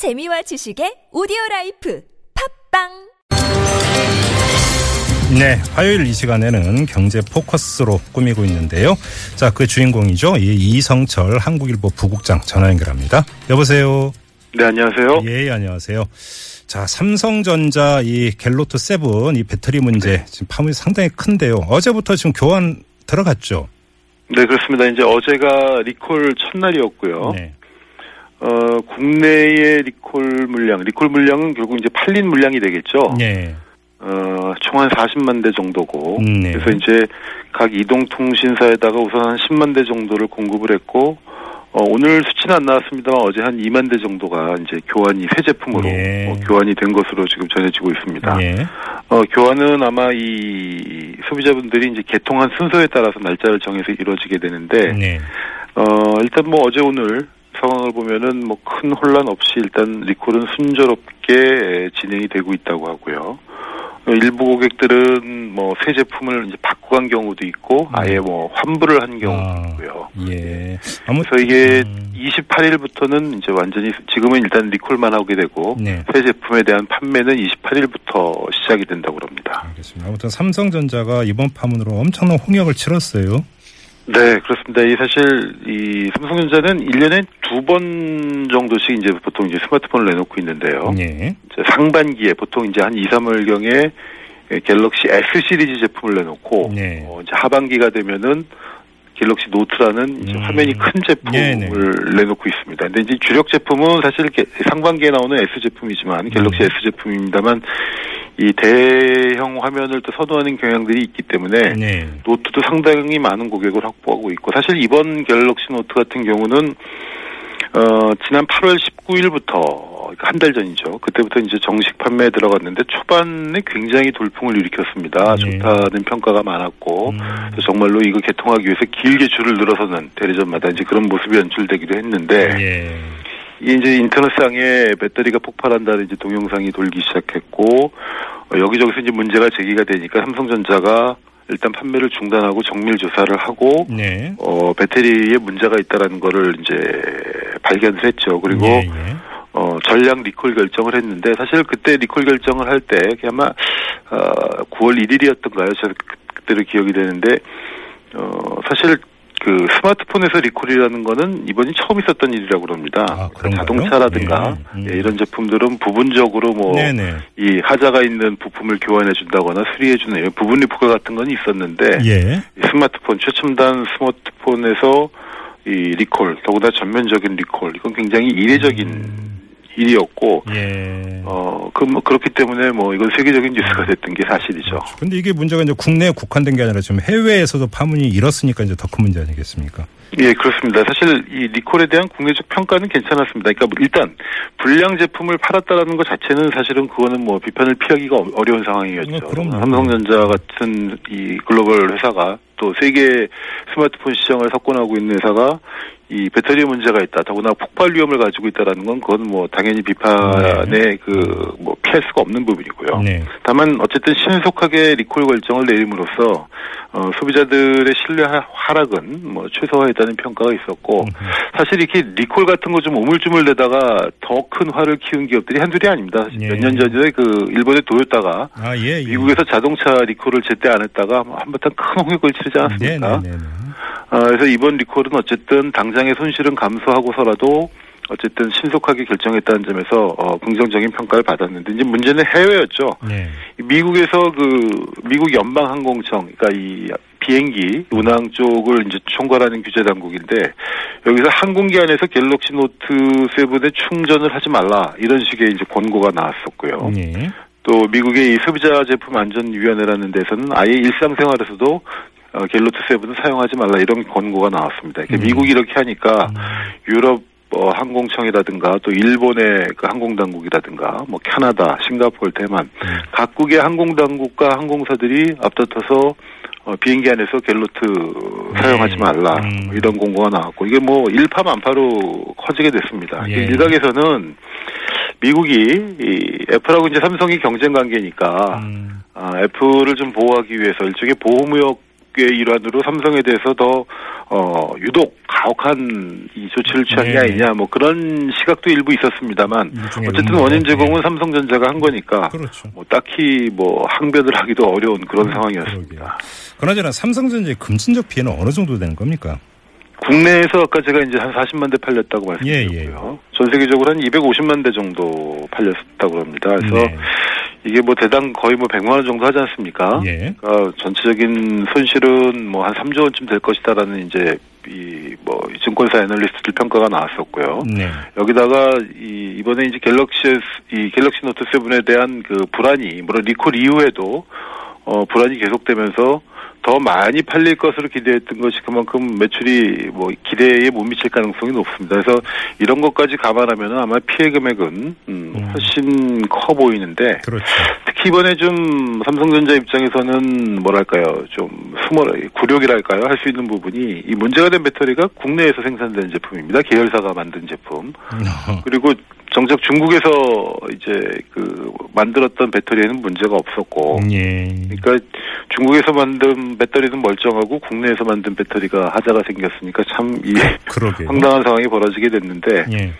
재미와 지식의 오디오 라이프 팟빵 네, 화요일 이 시간에는 경제 포커스로 꾸미고 있는데요. 자, 그 주인공이죠. 이 이성철 한국일보 부국장 전화 연결합니다. 여보세요. 네, 안녕하세요. 예, 안녕하세요. 자, 삼성전자 이 갤노트 세븐 이 배터리 문제 지금 파문이 상당히 큰데요. 어제부터 지금 교환 들어갔죠. 네, 그렇습니다. 이제 어제가 리콜 첫날이었고요. 네. 어, 국내의 리콜 물량, 리콜 물량은 결국 이제 팔린 물량이 되겠죠. 네. 어, 총 한 40만 대 정도고. 음, 네. 그래서 이제 각 이동통신사에다가 우선 한 10만 대 정도를 공급을 했고, 어, 오늘 수치는 안 나왔습니다만 어제 한 2만 대 정도가 이제 교환이 새 제품으로 예. 어, 교환이 된 것으로 지금 전해지고 있습니다. 예. 어, 교환은 아마 이 소비자분들이 이제 개통한 순서에 따라서 날짜를 정해서 이루어지게 되는데, 네. 어, 일단 뭐 어제 오늘 상황을 보면은 뭐 큰 혼란 없이 일단 리콜은 순조롭게 진행이 되고 있다고 하고요. 어, 일부 고객들은 뭐 새 제품을 이제 바꾸고 간 경우도 있고 아예 뭐 환불을 한 경우도 아, 있고요. 예. 아무튼 그래서 이게 음, 28일부터는 이제 완전히 지금은 일단 리콜만 하게 되고 네. 새 제품에 대한 판매는 28일부터 시작이 된다고 합니다. 알겠습니다. 아무튼 삼성전자가 이번 파문으로 엄청난 홍역을 치렀어요. 네, 그렇습니다. 이 사실 이 삼성전자는 1년에 두 번 정도씩 이제 보통 이제 스마트폰을 내놓고 있는데요. 예. 이제 상반기에 보통 이제 한 2, 3월 경에 갤럭시 S 시리즈 제품을 내놓고 네. 어, 이제 하반기가 되면은 갤럭시 노트라는 이제 음. 화면이 큰 제품을 네네. 내놓고 있습니다. 근데 이제 주력 제품은 사실 게- 상반기에 나오는 S 제품이지만 갤럭시 음. S 제품입니다만 이 대형 화면을 또 선호하는 경향들이 있기 때문에 네. 노트도 상당히 많은 고객을 확보하고 있고 사실 이번 갤럭시 노트 같은 경우는 어 지난 8월 19일부터 한 달 전이죠. 그때부터 이제 정식 판매에 들어갔는데 초반에 굉장히 돌풍을 일으켰습니다. 네. 좋다는 평가가 많았고 음, 정말로 이거 개통하기 위해서 길게 줄을 늘어서는 대리점마다 이제 그런 모습이 연출되기도 했는데 예. 이게 이제 인터넷상에 배터리가 폭발한다는 이제 동영상이 돌기 시작했고 어, 여기저기서 이제 문제가 제기가 되니까 삼성전자가 일단 판매를 중단하고 정밀 조사를 하고 네. 어 배터리에 문제가 있다라는 거를 이제 발견을 했죠. 그리고 예, 예. 어 전량 리콜 결정을 했는데 사실 그때 리콜 결정을 할 때 아마 어 9월 1일이었던가요? 제가 그- 그때로 기억이 되는데 어 사실 그 스마트폰에서 리콜이라는 거는 이번이 처음 있었던 일이라고 그럽니다. 아, 그 그런가요? 자동차라든가 예, 음. 예, 이런 제품들은 부분적으로 뭐. 이 하자가 있는 부품을 교환해 준다거나 수리해 주는 이런 부분 리콜 같은 건 있었는데 예. 이 스마트폰 최첨단 스마트폰에서 이 리콜 더구나 전면적인 리콜 이건 굉장히 이례적인 음. 일이었고 예. 어, 그, 뭐, 그렇기 때문에 뭐, 이건 세계적인 뉴스가 됐던 게 사실이죠. 근데 이게 문제가 이제 국내에 국한된 게 아니라 지금 해외에서도 파문이 일었으니까 이제 더 큰 문제 아니겠습니까? 예, 그렇습니다. 사실 이 리콜에 대한 국내적 평가는 괜찮았습니다. 그러니까 뭐 일단, 불량 제품을 팔았다라는 것 자체는 사실은 그거는 뭐, 비판을 피하기가 어- 어려운 상황이었죠. 어, 그럼요. 삼성전자 같은 이 글로벌 회사가 또 세계 스마트폰 시장을 석권하고 있는 회사가 이 배터리에 문제가 있다. 더구나 폭발 위험을 가지고 있다라는 건 그건 뭐 당연히 비판에 그 뭐 피할 수가 없는 부분이고요. 네. 다만 어쨌든 신속하게 리콜 결정을 내림으로써 어, 소비자들의 신뢰 하- 하락은 뭐 최소화했다는 평가가 있었고 사실 이렇게 리콜 같은 거 좀 우물쭈물대다가 더 큰 화를 키운 기업들이 한둘이 아닙니다. 예. 몇년 전에 그 일본의 도요타가 아, 예. 예. 미국에서 자동차 리콜을 제때 안 했다가 한바탕 큰 홍역을 치르지 않았습니까? 네네네. 아, 그래서 이번 리콜은 어쨌든 당장의 손실은 감수하고서라도 어쨌든 신속하게 결정했다는 점에서 어, 긍정적인 평가를 받았는데 이제 문제는 해외였죠. 네. 이 미국에서 그 미국 연방 항공청, 그러니까 이 비행기 운항 쪽을 이제 총괄하는 규제 당국인데 여기서 항공기 안에서 갤럭시 노트 7에 충전을 하지 말라 이런 식의 이제 권고가 나왔었고요. 예. 또 미국의 이 소비자 제품 안전위원회라는 데서는 아예 일상생활에서도 어, 갤로트 세븐은 사용하지 말라 이런 권고가 나왔습니다. 음. 미국이 이렇게 하니까 음. 유럽 어, 항공청이라든가 또 일본의 그 항공당국이라든가 뭐 캐나다, 싱가포르, 대만 음. 각국의 항공당국과 항공사들이 앞다퉈서 어, 비행기 안에서 갤로트 네. 사용하지 말라 음. 뭐 이런 공고가 나왔고 이게 뭐 일파만파로 커지게 됐습니다. 예. 일각에서는 미국이 이 애플하고 이제 삼성이 경쟁 관계니까 음. 아, 애플을 좀 보호하기 위해서 일종의 보호무역 에 일환으로 삼성에 대해서 더 어, 유독 가혹한 이 조치를 취한 게 네. 아니냐 뭐 그런 시각도 일부 있었습니다만 어쨌든. 원인 제공은 예. 삼성전자가 한 거니까 그렇죠. 뭐 딱히 뭐 항변을 하기도 어려운 그런 음, 상황이었습니다. 그나저나 삼성전자의 금전적 피해는 어느 정도 되는 겁니까? 국내에서 아까 제가 이제 한 40만 대 팔렸다고 예, 말씀드렸고요. 전 세계적으로 한 250만 대 정도 팔렸다고 합니다. 그래서 네. 이게 뭐 대당 거의 뭐 100만 원 정도 하지 않습니까? 예. 그러니까 전체적인 손실은 뭐 한 3조 원쯤 될 것이다라는 이제 이 뭐 증권사 애널리스트들 평가가 나왔었고요. 네. 여기다가 이 이번에 이제 갤럭시 이 갤럭시 노트 7에 대한 그 불안이 물론 리콜 이후에도 어 불안이 계속되면서 더 많이 팔릴 것으로 기대했던 것이 그만큼 매출이 뭐 기대에 못 미칠 가능성이 높습니다. 그래서 이런 것까지 감안하면 아마 피해 금액은 음, 음. 훨씬 커 보이는데 그렇죠. 특히 이번에 좀 삼성전자 입장에서는 뭐랄까요 좀 수모 굴욕이랄까요 할 수 있는 부분이 이 문제가 된 배터리가 국내에서 생산된 제품입니다 계열사가 만든 제품 어, 그리고 정작 중국에서 이제 그 만들었던 배터리에는 문제가 없었고 예. 그러니까 중국에서 만든 배터리는 멀쩡하고 국내에서 만든 배터리가 하자가 생겼으니까 참이 그러게요. 황당한 상황이 벌어지게 됐는데 예.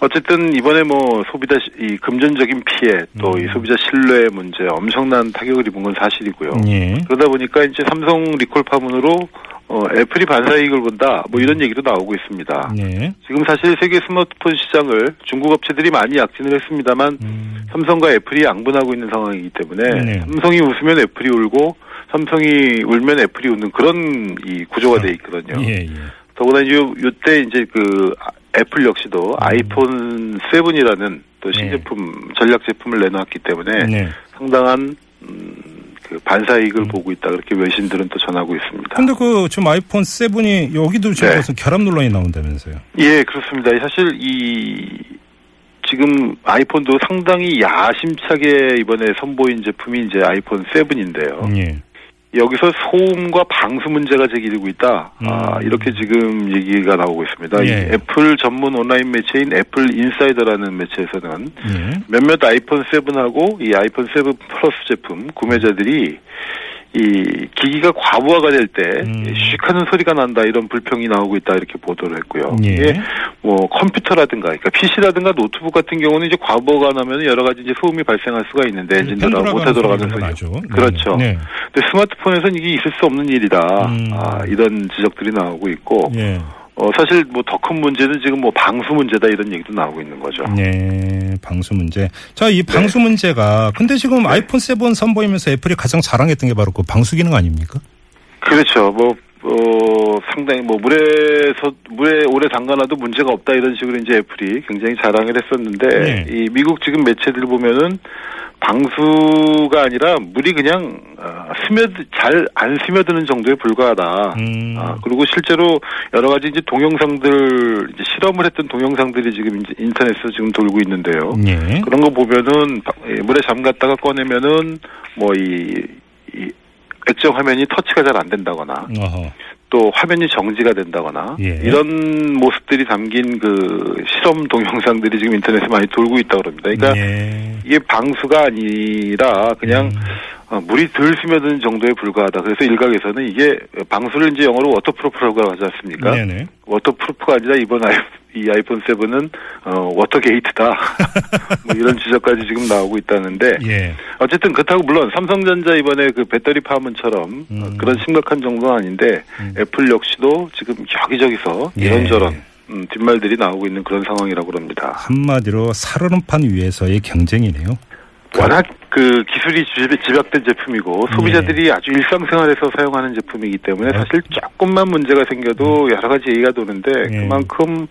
어쨌든 이번에 뭐 소비자 시- 이 금전적인 피해 또이 음. 소비자 신뢰 문제 엄청난 타격을 입은 건 사실이고요. 예. 그러다 보니까 이제 삼성 리콜 파문으로 어, 애플이 반사 이익을 본다 뭐 이런 얘기도 나오고 있습니다. 예. 지금 사실 세계 스마트폰 시장을 중국 업체들이 많이 약진을 했습니다만 음, 삼성과 애플이 양분하고 있는 상황이기 때문에 네. 삼성이 웃으면 애플이 울고 삼성이 울면 애플이 웃는 그런 이 구조가 돼 있거든요. 예, 예. 더구나 요, 요때 이제 그 아- 애플 역시도 아이폰 7이라는 또 네. 신제품 전략 제품을 내놨기 때문에 네. 상당한 음, 그 반사이익을 보고 있다 그렇게 외신들은 또 전하고 있습니다. 근데 그 지금 아이폰 7이 여기도 지금 네. 무슨 결합 논란이 나온다면서요. 예, 그렇습니다. 사실 이 지금 아이폰도 상당히 야심차게 이번에 선보인 제품이 이제 아이폰 7인데요. 예. 여기서 소음과 방수 문제가 제기되고 있다. 아, 음. 이렇게 지금 얘기가 나오고 있습니다. 이 예. 애플 전문 온라인 매체인 애플 인사이더라는 매체에서는 예. 몇몇 아이폰 7하고 이 아이폰 7 플러스 제품 구매자들이 이 기기가 과부하가 될때 음. 슉하는 소리가 난다 이런 불평이 나오고 있다 이렇게 보도를 했고요. 예. 이게 뭐 컴퓨터라든가 그러니까 PC라든가 노트북 같은 경우는 이제 과부하가 나면 여러 가지 이제 소음이 발생할 수가 있는데 엔진들하고 모터 돌아가는 소리. 나죠. 그렇죠. 네. 근데 스마트폰에서는 이게 있을 수 없는 일이다. 음. 아, 이런 지적들이 나오고 있고 예. 어, 사실 뭐 더 큰 문제는 지금 뭐 방수 문제다 이런 얘기도 나오고 있는 거죠. 네, 방수 문제. 자, 이 방수 문제가 근데 지금 네. 아이폰 7 선보이면서 애플이 가장 자랑했던 게 바로 그 방수 기능 아닙니까? 그렇죠. 뭐, 어, 상당히 뭐, 물에서, 물에 오래 담가놔도 문제가 없다 이런 식으로 이제 애플이 굉장히 자랑을 했었는데, 네. 이 미국 지금 매체들 보면은 방수가 아니라 물이 그냥, 어, 스며드, 잘 안 스며드는 정도에 불과하다. 음. 아, 그리고 실제로 여러 가지 이제 동영상들, 이제 실험을 했던 동영상들이 지금 이제 인터넷에서 지금 돌고 있는데요. 예. 그런 거 보면은 바- 예, 물에 잠갔다가 꺼내면은 뭐이이 액정 화면이 터치가 잘 안 된다거나 어허. 또 화면이 정지가 된다거나 예. 이런 모습들이 담긴 그 실험 동영상들이 지금 인터넷에 많이 돌고 있다고 그럽니다. 그러니까 예. 이게 방수가 아니라 그냥 음. 어, 물이 덜 스며드는 정도에 불과하다. 그래서 일각에서는 이게 방수를 이제 영어로 waterproof라고 하지 않습니까? 네네. waterproof가 아니라 이번 아이, 이 아이폰 7은 어, watergate다. 뭐 이런 지적까지 지금 나오고 있다는데 예. 어쨌든 그렇다고 물론 삼성전자 이번에 그 배터리 파문처럼 음. 어, 그런 심각한 정도는 아닌데 음. 애플 역시도 지금 여기저기서 예. 이런저런 음, 뒷말들이 나오고 있는 그런 상황이라고 합니다. 한마디로 살얼음판 위에서의 경쟁이네요. 워낙 그 기술이 집- 집약된 제품이고 소비자들이 아주 일상생활에서 사용하는 제품이기 때문에 아. 사실 조금만 문제가 생겨도 여러 가지 얘기가 도는데 예. 그만큼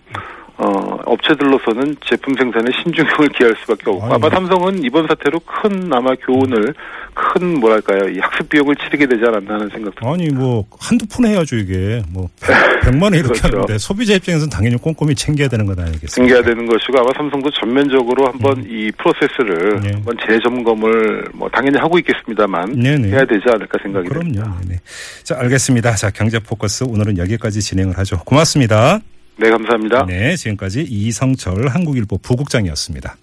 어, 업체들로서는 제품 생산에 신중형을 기할 수밖에 없고 아유. 아마 삼성은 이번 사태로 큰 아마 교훈을 큰 뭐랄까요 이 학습 비용을 치르게 되지 않았나 하는 생각도 아니 뭐 한두 푼 해야죠 이게 뭐 100, 만 원 이렇게 그렇죠. 하는데 소비자 입장에서는 당연히 꼼꼼히 챙겨야 되는 것 아니겠습니까? 생겨야 되는 것이고 아마 삼성도 전면적으로 한번 이 프로세스를 음. 네. 한번 재점검을 뭐 당연히 하고 있겠습니다만 네네. 해야 되지 않을까 생각이. 그럼요. 네네. 자, 알겠습니다. 자, 경제 포커스 오늘은 여기까지 진행을 하죠. 고맙습니다. 네 감사합니다. 네, 지금까지 이성철 한국일보 부국장이었습니다.